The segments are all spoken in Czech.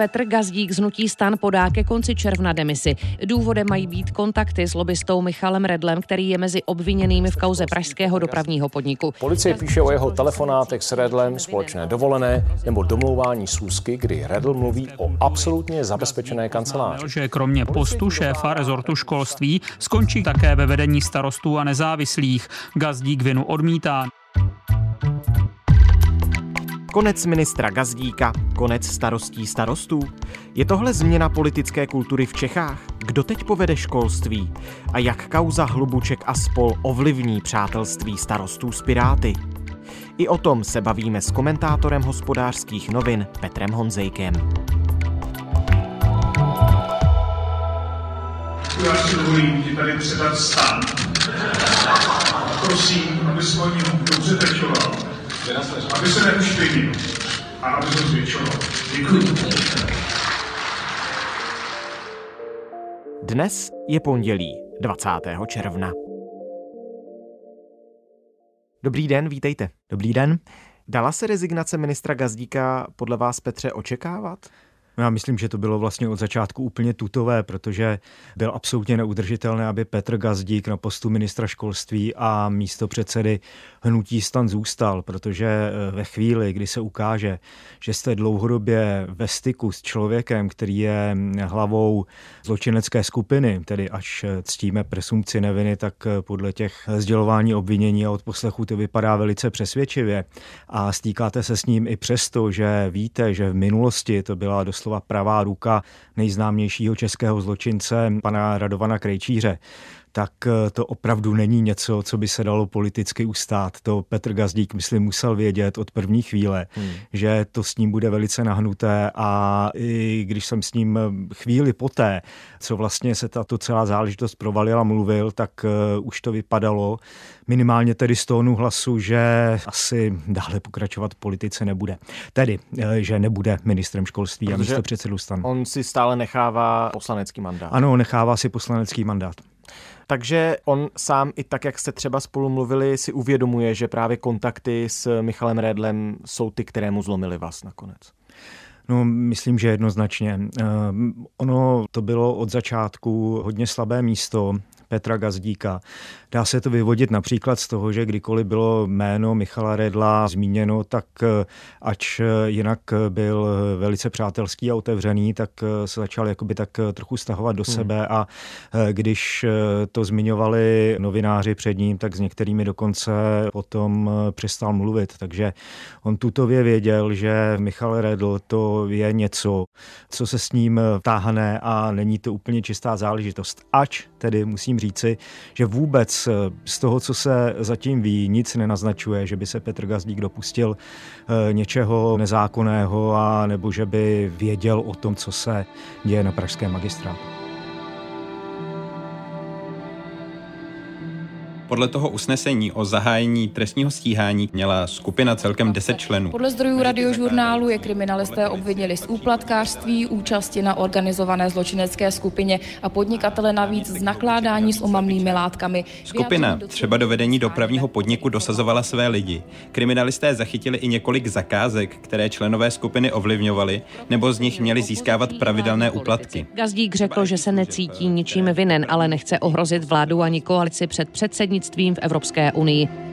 Petr Gazdík z Nutí stan podá ke konci června demisi. Důvodem mají být kontakty s lobbystou Michalem Redlem, který je mezi obviněnými v kauze pražského dopravního podniku. Policie píše o jeho telefonátech s Redlem, společné dovolené nebo domlouvání schůzky, kdy Redl mluví o absolutně zabezpečené kanceláři. Že kromě postu šéfa rezortu školství skončí také ve vedení starostů a nezávislých. Gazdík vinu odmítá. Konec ministra Gazdíka, konec starostí starostů. Je tohle změna politické kultury v Čechách? Kdo teď povede školství? A jak kauza Hlubuček a spol ovlivní přátelství starostů s Piráty? I o tom se bavíme s komentátorem hospodářských novin Petrem Honzejkem. Já si dovolím ti tady předat stan. Prosím, aby se o něm dobře pečoval aby se neušpinil a aby se zvětšoval. Děkuji. Dnes je pondělí 20. června. Dobrý den, vítejte. Dobrý den. Dala se rezignace ministra Gazdíka podle vás, Petře, očekávat? No já myslím, že to bylo vlastně od začátku úplně tutové, protože byl absolutně neudržitelné, aby Petr Gazdík na postu ministra školství a místo předsedy hnutí stan zůstal, protože eh, ve chvíli, kdy se ukáže, že jste dlouhodobě ve styku s člověkem, který je hm, hlavou zločinecké skupiny, tedy až eh, ctíme presumpci neviny, tak eh, podle těch sdělování obvinění a poslechu to vypadá velice přesvědčivě. A stýkáte se s ním i přesto, že víte, že v minulosti to byla doslova doslova pravá ruka nejznámějšího českého zločince, pana Radovana Krejčíře tak eh, to opravdu není něco, co by se dalo politicky ustát. To Petr Gazdík, myslím, musel vědět od první chvíle, hmm. že to s ním bude velice nahnuté a i když jsem s ním eh, chvíli poté, co vlastně se tato celá záležitost provalila, mluvil, tak uh, už to vypadalo, minimálně tedy z tónu hlasu, že asi dále pokračovat v politice nebude. Tedy, že nebude ministrem školství Protože a místo předsedu stan. On si stále nechává poslanecký mandát. Ano, nechává si poslanecký mandát. Takže on sám i tak, jak jste třeba spolu mluvili, si uvědomuje, že právě kontakty s Michalem Redlem jsou ty, které mu zlomily vás nakonec. No, myslím, že jednoznačně. Ono to bylo od začátku hodně slabé místo Petra Gazdíka. Dá se to vyvodit například z toho, že kdykoliv bylo jméno Michala Redla zmíněno, tak eh, ač eh, jinak byl velice přátelský a otevřený, tak eh, se začal jakoby tak trochu stahovat do hmm. sebe a když to zmiňovali novináři před ním, tak s některými dokonce potom přestal mluvit. Takže on tutově věděl, že Michal Redl to je něco, co se s ním táhne a není to úplně čistá záležitost. Ač tedy musím říci, že vůbec eh, z toho, co se zatím ví, nic nenaznačuje, že by se Petr Gazdík dopustil eh, něčeho nezákonného a nebo že by věděl o tom, co se děje na pražském magistrátu. Podle toho usnesení o zahájení trestního stíhání měla skupina celkem 10 členů. Podle zdrojů radiožurnálu je kriminalisté obvinili z úplatkářství, účasti na organizované zločinecké skupině a podnikatele navíc z nakládání s omamnými látkami. Skupina třeba do vedení dopravního podniku dosazovala své lidi. Kriminalisté zachytili i několik zakázek, které členové skupiny ovlivňovali, nebo z nich měli získávat pravidelné úplatky. Gazdík řekl, že se necítí ničím vinen, ale nechce ohrozit vládu ani koalici před předsednictvím předsednictvím v Evropské unii.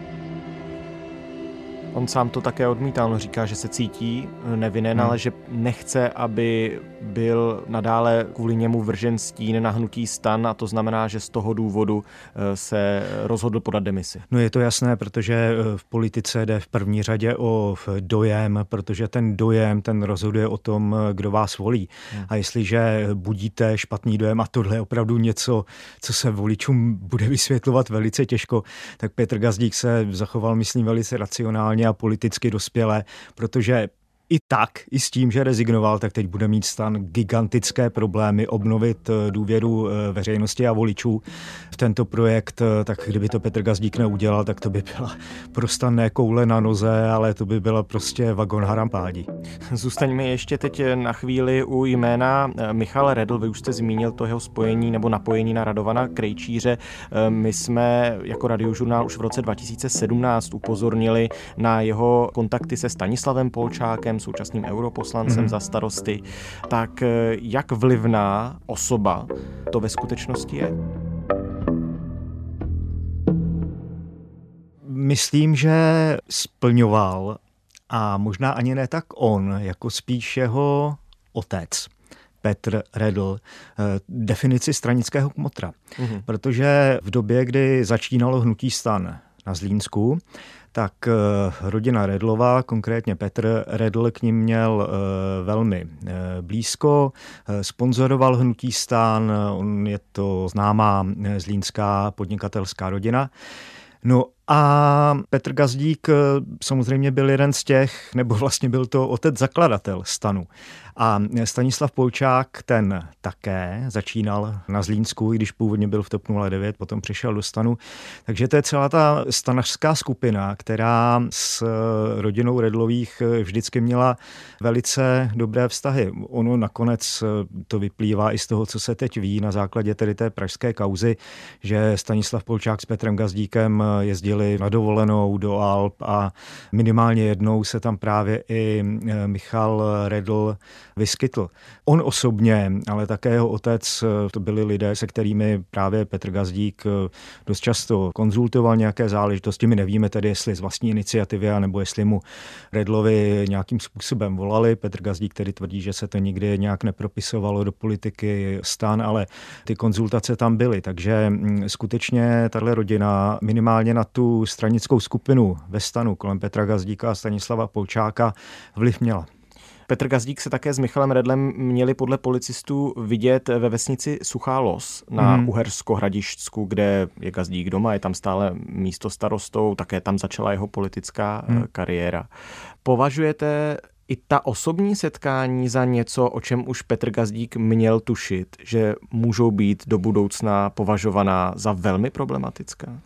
On sám to také odmítá, on říká, že se cítí nevinen, hmm. ale že nechce, aby byl nadále kvůli němu vržen stín na hnutí stan a to znamená, že z toho důvodu eh, se rozhodl podat demisi. No je to jasné, protože eh, v politice jde v první řadě o dojem, protože ten dojem, ten rozhoduje o tom, eh, kdo vás volí. Hmm. A jestliže budíte špatný dojem a tohle je opravdu něco, co se voličům bude vysvětlovat velice těžko, tak Petr Gazdík se zachoval, myslím, velice racionálně a politicky dospěle, protože i tak, i s tím, že rezignoval, tak teď bude mít stan gigantické problémy obnovit eh, důvěru eh, veřejnosti a voličů v tento projekt. Eh, tak kdyby to Petr Gazdík neudělal, tak to by byla prostě ne koule na noze, ale to by byla prostě vagon harampádí. Zůstaňme ještě teď na chvíli u jména Michal Redl. Vy už jste zmínil to jeho spojení nebo napojení na Radovana Krejčíře. My jsme jako radiožurnál už v roce 2017 upozornili na jeho kontakty se Stanislavem Polčákem, Hamáčkem, současným europoslancem mm. za starosty, tak eh, jak vlivná osoba to ve skutečnosti je? Myslím, že splňoval a možná ani ne tak on, jako spíš jeho otec. Petr Redl eh, definici stranického kmotra. Mm-hmm. Protože v době, kdy začínalo hnutí stan na Zlínsku, tak eh, rodina Redlová, konkrétně Petr Redl, k ním měl eh, velmi eh, blízko, sponzoroval hnutí stán, on je to známá zlínská podnikatelská rodina. No a Petr Gazdík samozřejmě byl jeden z těch, nebo vlastně byl to otec zakladatel stanu. A Stanislav Polčák, ten také začínal na Zlínsku, i když původně byl v TOP 09, potom přišel do stanu. Takže to je celá ta stanařská skupina, která s rodinou Redlových vždycky měla velice dobré vztahy. Ono nakonec to vyplývá i z toho, co se teď ví na základě tedy té pražské kauzy, že Stanislav Polčák s Petrem Gazdíkem jezdili na dovolenou do Alp a minimálně jednou se tam právě i Michal Redl vyskytl. On osobně, ale také jeho otec, to byli lidé, se kterými právě Petr Gazdík eh, dost často konzultoval nějaké záležitosti. My nevíme tedy, jestli z vlastní iniciativy, nebo jestli mu Redlovi nějakým způsobem volali. Petr Gazdík tedy tvrdí, že se to nikdy nějak nepropisovalo do politiky stan, ale ty konzultace tam byly. Takže mm, skutečně tahle rodina minimálně na tu stranickou skupinu ve stanu kolem Petra Gazdíka a Stanislava Polčáka vliv měla. Petr Gazdík se také s Michalem Redlem měli podle policistů vidět ve vesnici Suchá Los na hmm. Uhersko-Hradišťsku, kde je Gazdík doma, je tam stále místo starostou, také tam začala jeho politická hmm. kariéra. Považujete i ta osobní setkání za něco, o čem už Petr Gazdík měl tušit, že můžou být do budoucna považovaná za velmi problematická?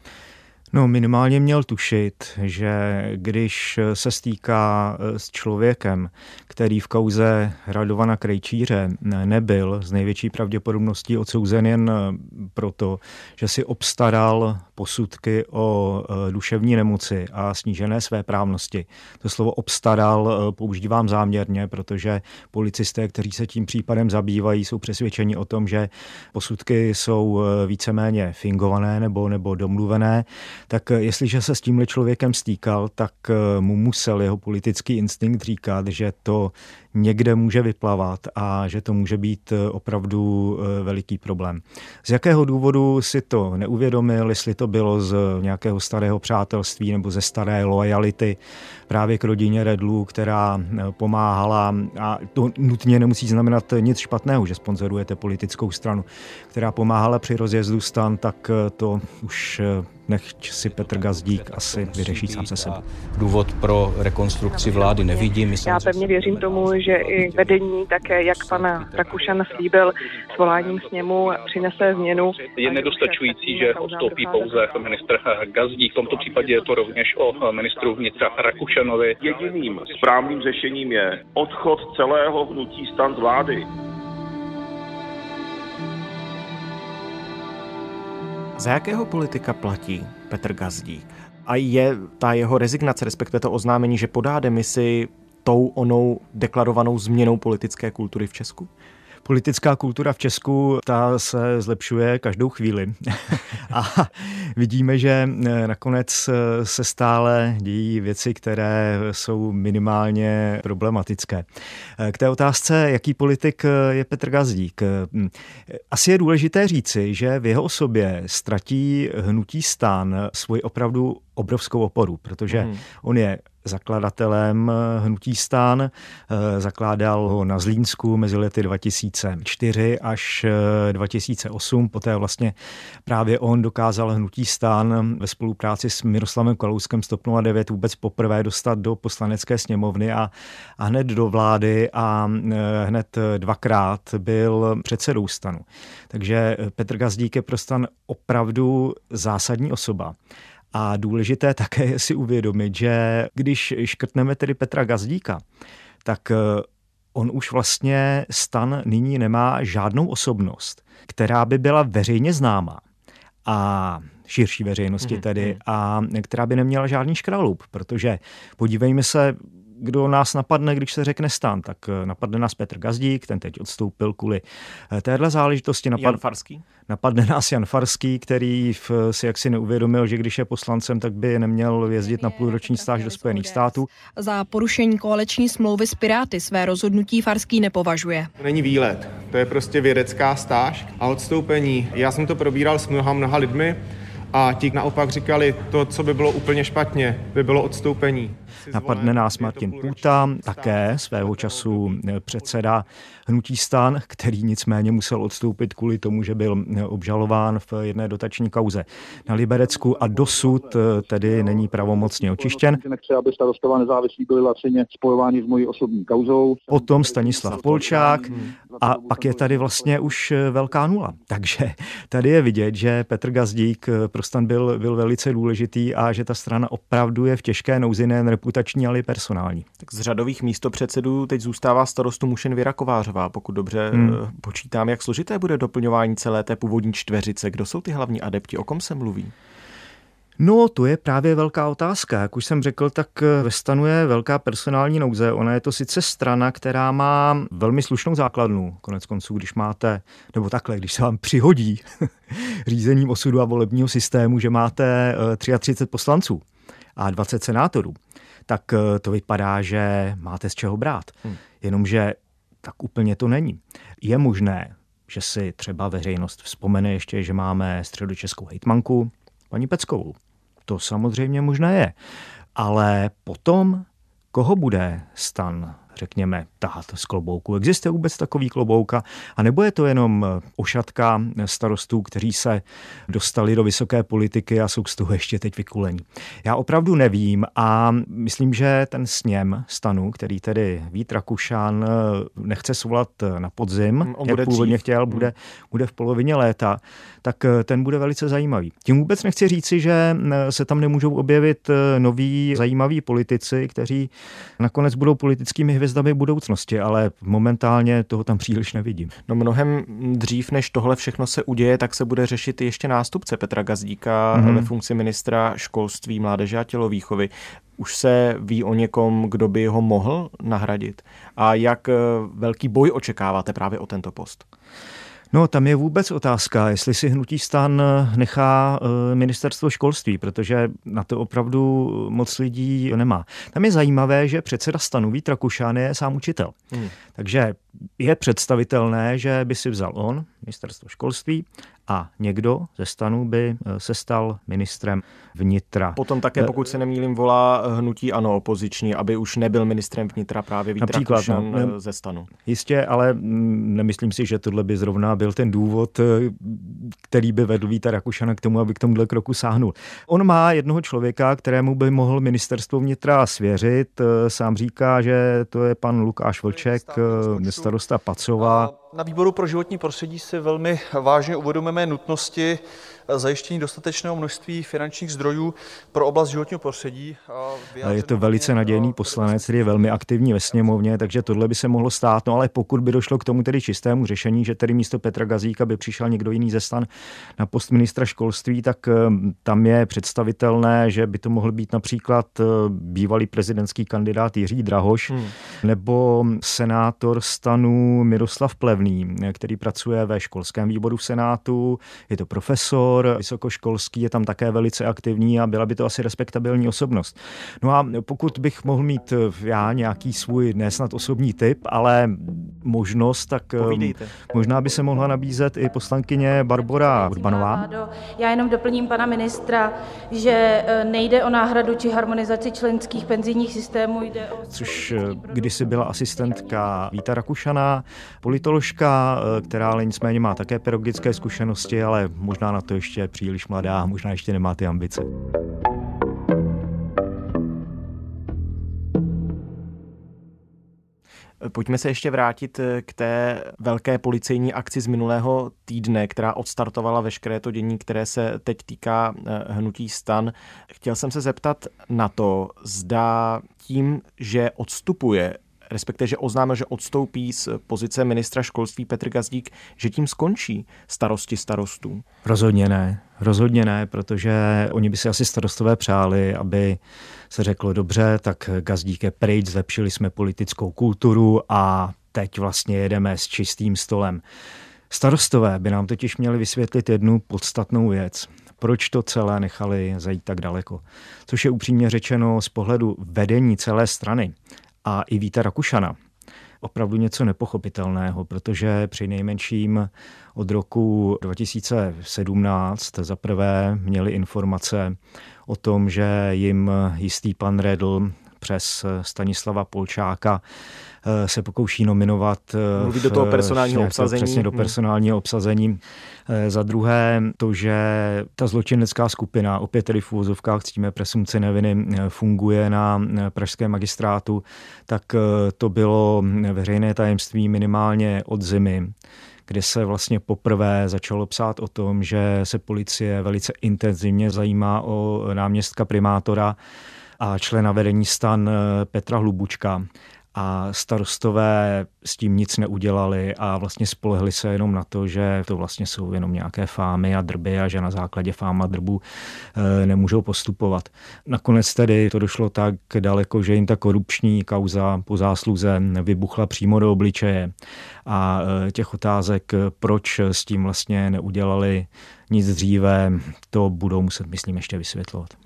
No, minimálně měl tušit, že když se stýká eh, s člověkem, který v kauze Radovana Krejčíře nebyl z největší pravděpodobností odsouzen jen eh, proto, že si obstaral posudky o eh, duševní nemoci a snížené své právnosti. To slovo obstaral používám záměrně, protože policisté, kteří se tím případem zabývají, jsou přesvědčeni o tom, že posudky jsou víceméně fingované nebo, nebo domluvené tak jestliže se s tímhle člověkem stýkal, tak eh, mu musel jeho politický instinkt říkat, že to někde může vyplavat a že to může být eh, opravdu eh, veliký problém. Z jakého důvodu si to neuvědomil, jestli to bylo z nějakého starého přátelství nebo ze staré lojality právě k rodině Redlů, která pomáhala a to nutně nemusí znamenat nic špatného, že sponzorujete politickou stranu, která pomáhala při rozjezdu stan, tak to už nechť si Petr Gazdík asi vyřeší sám se sebou. Důvod pro rekonstrukci vlády nevidím. Já pevně věřím tomu, že i vedení, také jak pan Rakušan slíbil svoláním sněmu, přinese změnu. Je nedostačující, že odstoupí pouze ministr Gazdík. V tomto případě je to rovněž o ministru vnitra Rakušanovi. Jediným správným řešením je odchod celého hnutí stan z vlády. Za jakého politika platí Petr Gazdík? A je ta jeho rezignace, respektive to oznámení, že podá demisi tou onou deklarovanou změnou politické kultury v Česku? politická kultura v Česku ta se zlepšuje každou chvíli. a vidíme, že eh, nakonec eh, se stále dějí věci, které jsou minimálně problematické. Eh, k té otázce, jaký politik je Petr Gazdík. Hm, asi je důležité říci, že v jeho osobě ztratí hnutí stan svoji opravdu obrovskou oporu, protože hmm. on je zakladatelem hnutí stan, eh, zakládal ho na Zlínsku mezi lety 2004 až 2008, eh, poté vlastně právě on dokázal hnutí stan ve spolupráci s Miroslavem Kalouskem z TOP 09 vůbec poprvé dostat do poslanecké sněmovny a, a hned do vlády a hned dvakrát byl předsedou stanu. Takže Petr Gazdík je pro stan opravdu zásadní osoba. A důležité také je si uvědomit, že když škrtneme tedy Petra Gazdíka, tak e, on už vlastně stan nyní nemá žádnou osobnost, která by byla veřejně známá a širší veřejnosti mhm, tedy, mhm. a která by neměla žádný škraloup, protože podívejme se, kdo nás napadne, když se řekne stan, tak eh, napadne nás Petr Gazdík, ten teď odstoupil kvůli eh, téhle záležitosti. Napad... Jan Farský? Napadne nás Jan Farský, který si jaksi neuvědomil, že když je poslancem, tak by neměl jezdit na půlroční stáž do Spojených států. Za porušení koaliční smlouvy s Piráty své rozhodnutí Farský nepovažuje. To není výlet, to je prostě vědecká stáž a odstoupení. Já jsem to probíral s mnoha, mnoha lidmi a ti naopak říkali, to, co by bylo úplně špatně, by bylo odstoupení. Napadne nás Martin Půta, také svého času předseda Hnutí stan, který nicméně musel odstoupit kvůli tomu, že byl obžalován v jedné dotační kauze na Liberecku a dosud tedy není pravomocně očištěn. Nechci, aby starostové nezávislí byli lacině spojováni s mojí osobní kauzou. Potom Stanislav Polčák a pak je tady vlastně už velká nula. Takže tady je vidět, že Petr Gazdík pro stan byl, byl velice důležitý a že ta strana opravdu je v těžké nouzi nejen reputační, ale i personální. Tak z řadových místopředsedů teď zůstává starostu Mušen Věra Kovářová. Pokud dobře hmm. Eh, počítám, jak složité bude doplňování celé té původní čtveřice. Kdo jsou ty hlavní adepti, o kom se mluví? No, to je právě velká otázka. Jak už jsem řekl, tak eh, ve stanu je velká personální nouze. Ona je to sice strana, která má velmi slušnou základnu. Konec konců, když máte, nebo takhle, když se vám přihodí řízením osudu a volebního systému, že máte 33 eh, poslanců a 20 senátorů, tak eh, to vypadá, že máte z čeho brát. Hmm. Jenomže tak úplně to není. Je možné, že si třeba veřejnost vzpomene ještě, že máme středočeskou hejtmanku, paní Peckovou. To samozřejmě možné je. Ale potom, koho bude stan řekněme, tahat z klobouku. Existuje vůbec takový klobouka? A nebo je to jenom ošatka starostů, kteří se dostali do vysoké politiky a jsou z toho ještě teď vykulení? Já opravdu nevím a myslím, že ten sněm stanu, který tedy Vít Rakušan nechce svolat na podzim, On jak původně dřív. chtěl, bude, bude v polovině léta, tak ten bude velice zajímavý. Tím vůbec nechci říci, že se tam nemůžou objevit noví zajímaví politici, kteří nakonec budou politickými hvězdami budoucnosti, ale momentálně toho tam příliš nevidím. No mnohem dřív, než tohle všechno se uděje, tak se bude řešit ještě nástupce Petra Gazdíka mm-hmm. ve funkci ministra školství, mládeže a tělovýchovy. Už se ví o někom, kdo by ho mohl nahradit? A jak eh, velký boj očekáváte právě o tento post? No, tam je vůbec otázka, jestli si hnutí stan eh, nechá eh, ministerstvo školství, protože na to opravdu moc lidí nemá. Tam je zajímavé, že předseda stanu Vít Rakušan je sám učitel. Hmm. Takže je představitelné, že by si vzal on, ministerstvo školství, a někdo ze stanu by eh, se stal ministrem vnitra. Potom také, pokud se nemýlím, volá hnutí ano opoziční, aby už nebyl ministrem vnitra právě Vít Například, no, ze stanu. Jistě, ale mm, nemyslím si, že tohle by zrovna byl ten důvod, eh, který by vedl Víta Rakušana k tomu, aby k tomuhle kroku sáhnul. On má jednoho člověka, kterému by mohl ministerstvo vnitra svěřit. Eh, sám říká, že to je pan Lukáš Vlček, starosta Pacova. Na výboru pro životní prostředí si velmi vážně uvědomujeme nutnosti zajištění dostatečného množství finančních zdrojů pro oblast životního prostředí. Je to velice nadějný poslanec, který je velmi aktivní ve sněmovně, takže tohle by se mohlo stát. No ale pokud by došlo k tomu tedy čistému řešení, že tedy místo Petra Gazíka by přišel někdo jiný ze stan na post ministra školství, tak eh, tam je představitelné, že by to mohl být například eh, bývalý prezidentský kandidát Jiří Drahoš hmm. nebo senátor stanu Miroslav Plevný, který pracuje ve školském výboru v Senátu, je to profesor, profesor vysokoškolský je tam také velice aktivní a byla by to asi respektabilní osobnost. No a pokud bych mohl mít eh, já nějaký svůj nesnad osobní typ, ale možnost, tak eh, Povídejte. možná by se mohla nabízet i poslankyně Barbora Urbanová. Já jenom doplním pana ministra, že eh, nejde o náhradu či harmonizaci členských penzijních systémů, jde o... Což kdysi byla asistentka Víta Rakušana, politoložka, která ale nicméně má také pedagogické zkušenosti, ale možná na to ještě příliš mladá a možná ještě nemá ty ambice. Pojďme se ještě vrátit eh, k té velké policejní akci z minulého týdne, která odstartovala veškeré to dění, které se teď týká eh, hnutí stan. Chtěl jsem se zeptat na to, zda tím, že odstupuje respektive, že oznámil, že odstoupí z pozice ministra školství Petr Gazdík, že tím skončí starosti starostů? Rozhodně ne. Rozhodně ne, protože oni by si asi starostové přáli, aby se řeklo dobře, tak Gazdík je pryč, zlepšili jsme politickou kulturu a teď vlastně jedeme s čistým stolem. Starostové by nám totiž měli vysvětlit jednu podstatnou věc. Proč to celé nechali zajít tak daleko? Což je upřímně řečeno z pohledu vedení celé strany a i Víta Rakušana. Opravdu něco nepochopitelného, protože při nejmenším od roku 2017 zaprvé měli informace o tom, že jim jistý pan Redl přes Stanislava Polčáka se pokouší nominovat eh, Mluví do toho personálního obsazení. Přesně do hmm. personálního obsazení. Eh, za druhé to, že ta zločinecká skupina, opět tedy v úvozovkách ctíme presumci neviny, funguje na pražském magistrátu, tak to bylo veřejné tajemství minimálně od zimy kde se vlastně poprvé začalo psát o tom, že se policie velice intenzivně zajímá o náměstka primátora a člena vedení stan eh, Petra Hlubučka. A starostové s tím nic neudělali a vlastně spolehli se jenom na to, že to vlastně jsou jenom nějaké fámy a drby a že na základě fáma drbu eh, nemůžou postupovat. Nakonec tedy to došlo tak daleko, že jim ta korupční kauza po zásluze vybuchla přímo do obličeje a eh, těch otázek, proč s tím vlastně neudělali nic dříve, to budou muset, myslím, ještě vysvětlovat.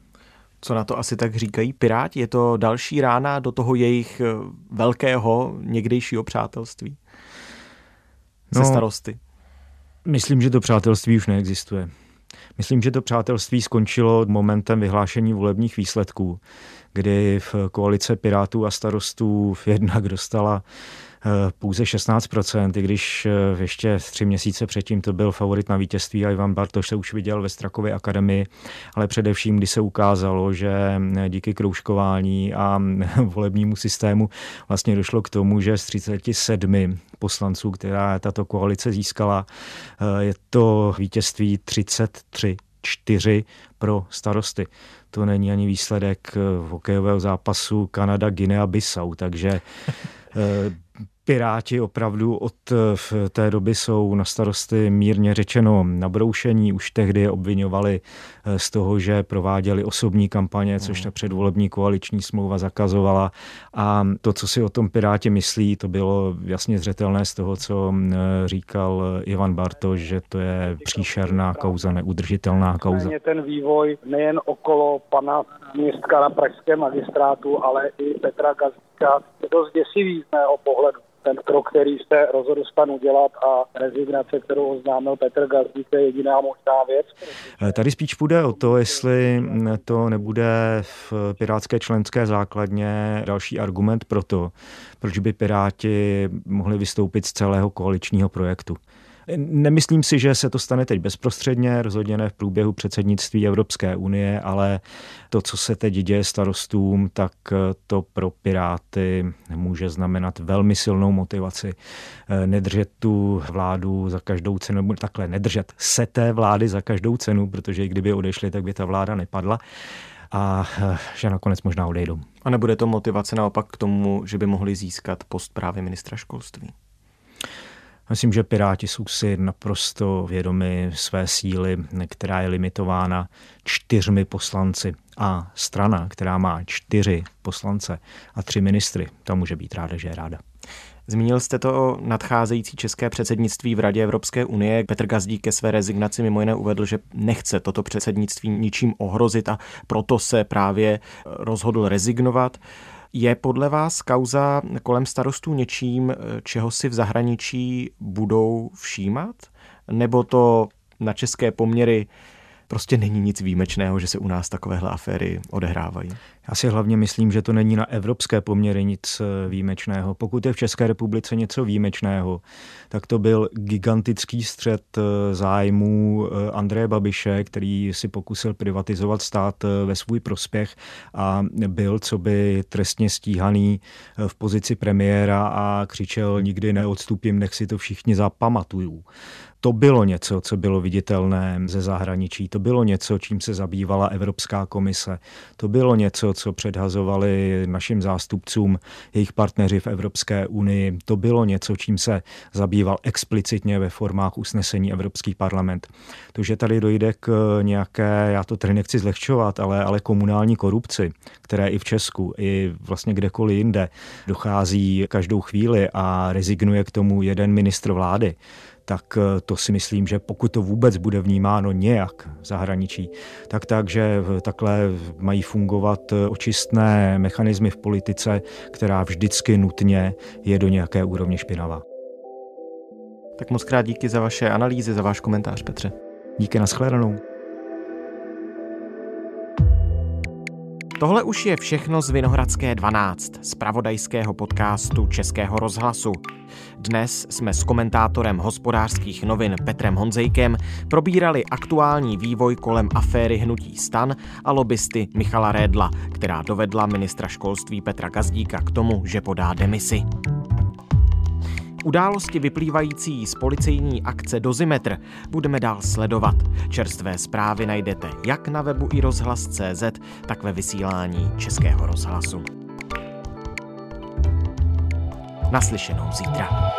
Co na to asi tak říkají Piráti? Je to další rána do toho jejich eh, velkého někdejšího přátelství se no, starosty? Myslím, že to přátelství už neexistuje. Myslím, že to přátelství skončilo momentem vyhlášení volebních výsledků, kdy v koalice Pirátů a starostů jednak dostala pouze 16%, i když eh, ještě tři měsíce předtím to byl favorit na vítězství a Ivan Bartoš se už viděl ve Strakově akademii, ale především, když se ukázalo, že eh, díky kroužkování a volebnímu systému vlastně došlo k tomu, že z 37 poslanců, která tato koalice získala, je to vítězství 33 4 pro starosty. To není ani výsledek hokejového zápasu Kanada-Guinea-Bissau, takže Piráti opravdu od eh, té doby jsou na starosty mírně řečeno nabroušení. Už tehdy je obvinovali eh, z toho, že prováděli osobní kampaně, což ta předvolební koaliční smlouva zakazovala. A to, co si o tom Piráti myslí, to bylo jasně zřetelné z toho, co eh, říkal Ivan Bartoš, že to je příšerná kauza, neudržitelná kauza. Ten vývoj nejen okolo pana městka na pražském magistrátu, ale i Petra Gazdíka je dost děsivý z mého pohledu ten krok, který se rozhodl stan udělat a rezignace, kterou oznámil Petr Gazdík, je jediná možná věc. Eh, tady spíš půjde o to, jestli to nebude v pirátské členské základně další argument pro to, proč by Piráti mohli vystoupit z celého koaličního projektu. Nemyslím si, že se to stane teď bezprostředně, rozhodně ne v průběhu předsednictví Evropské unie, ale to, co se teď děje starostům, tak to pro Piráty může znamenat velmi silnou motivaci eh, nedržet tu vládu za každou cenu, nebo takhle nedržet se té vlády za každou cenu, protože i kdyby odešli, tak by ta vláda nepadla a eh, že nakonec možná odejdou. A nebude to motivace naopak k tomu, že by mohli získat post právě ministra školství? Myslím, že Piráti jsou si naprosto vědomi své síly, která je limitována čtyřmi poslanci. A strana, která má čtyři poslance a tři ministry, ta může být ráda, že je ráda. Zmínil jste to o nadcházející české předsednictví v Radě Evropské unie. Petr Gazdík ke své rezignaci mimo jiné uvedl, že nechce toto předsednictví ničím ohrozit a proto se právě rozhodl rezignovat. Je podle vás kauza kolem starostů něčím, čeho si v zahraničí budou všímat? Nebo to na české poměry prostě není nic výjimečného, že se u nás takovéhle aféry odehrávají. Já si hlavně myslím, že to není na evropské poměry nic eh, výjimečného. Pokud je v České republice něco výjimečného, tak to byl gigantický střed eh, zájmů eh, Andreje Babiše, který si pokusil privatizovat stát ve svůj prospěch a byl co by trestně stíhaný v pozici premiéra a křičel nikdy neodstupím, nech si to všichni zapamatují to bylo něco, co bylo viditelné ze zahraničí, to bylo něco, čím se zabývala Evropská komise, to bylo něco, co předhazovali našim zástupcům jejich partneři v Evropské unii, to bylo něco, čím se zabýval explicitně ve formách usnesení Evropský parlament. To, že tady dojde k nějaké, já to tady nechci zlehčovat, ale, ale komunální korupci, které i v Česku, i vlastně kdekoliv jinde dochází každou chvíli a rezignuje k tomu jeden ministr vlády, tak eh, to si myslím, že pokud to vůbec bude vnímáno nějak v zahraničí, tak tak, že takhle mají fungovat eh, očistné mechanismy v politice, která vždycky nutně je do nějaké úrovně špinavá. Tak moc krát díky za vaše analýzy, za váš komentář, Petře. Díky, nashledanou. Tohle už je všechno z Vinohradské 12, z pravodajského podcastu Českého rozhlasu. Dnes jsme s komentátorem hospodářských novin Petrem Honzejkem probírali aktuální vývoj kolem aféry Hnutí stan a lobbysty Michala Rédla, která dovedla ministra školství Petra Gazdíka k tomu, že podá demisi. Události vyplývající z policejní akce Dozimetr budeme dál sledovat. Čerstvé zprávy najdete jak na webu i rozhlas.cz, tak ve vysílání Českého rozhlasu. Naslyšenou zítra.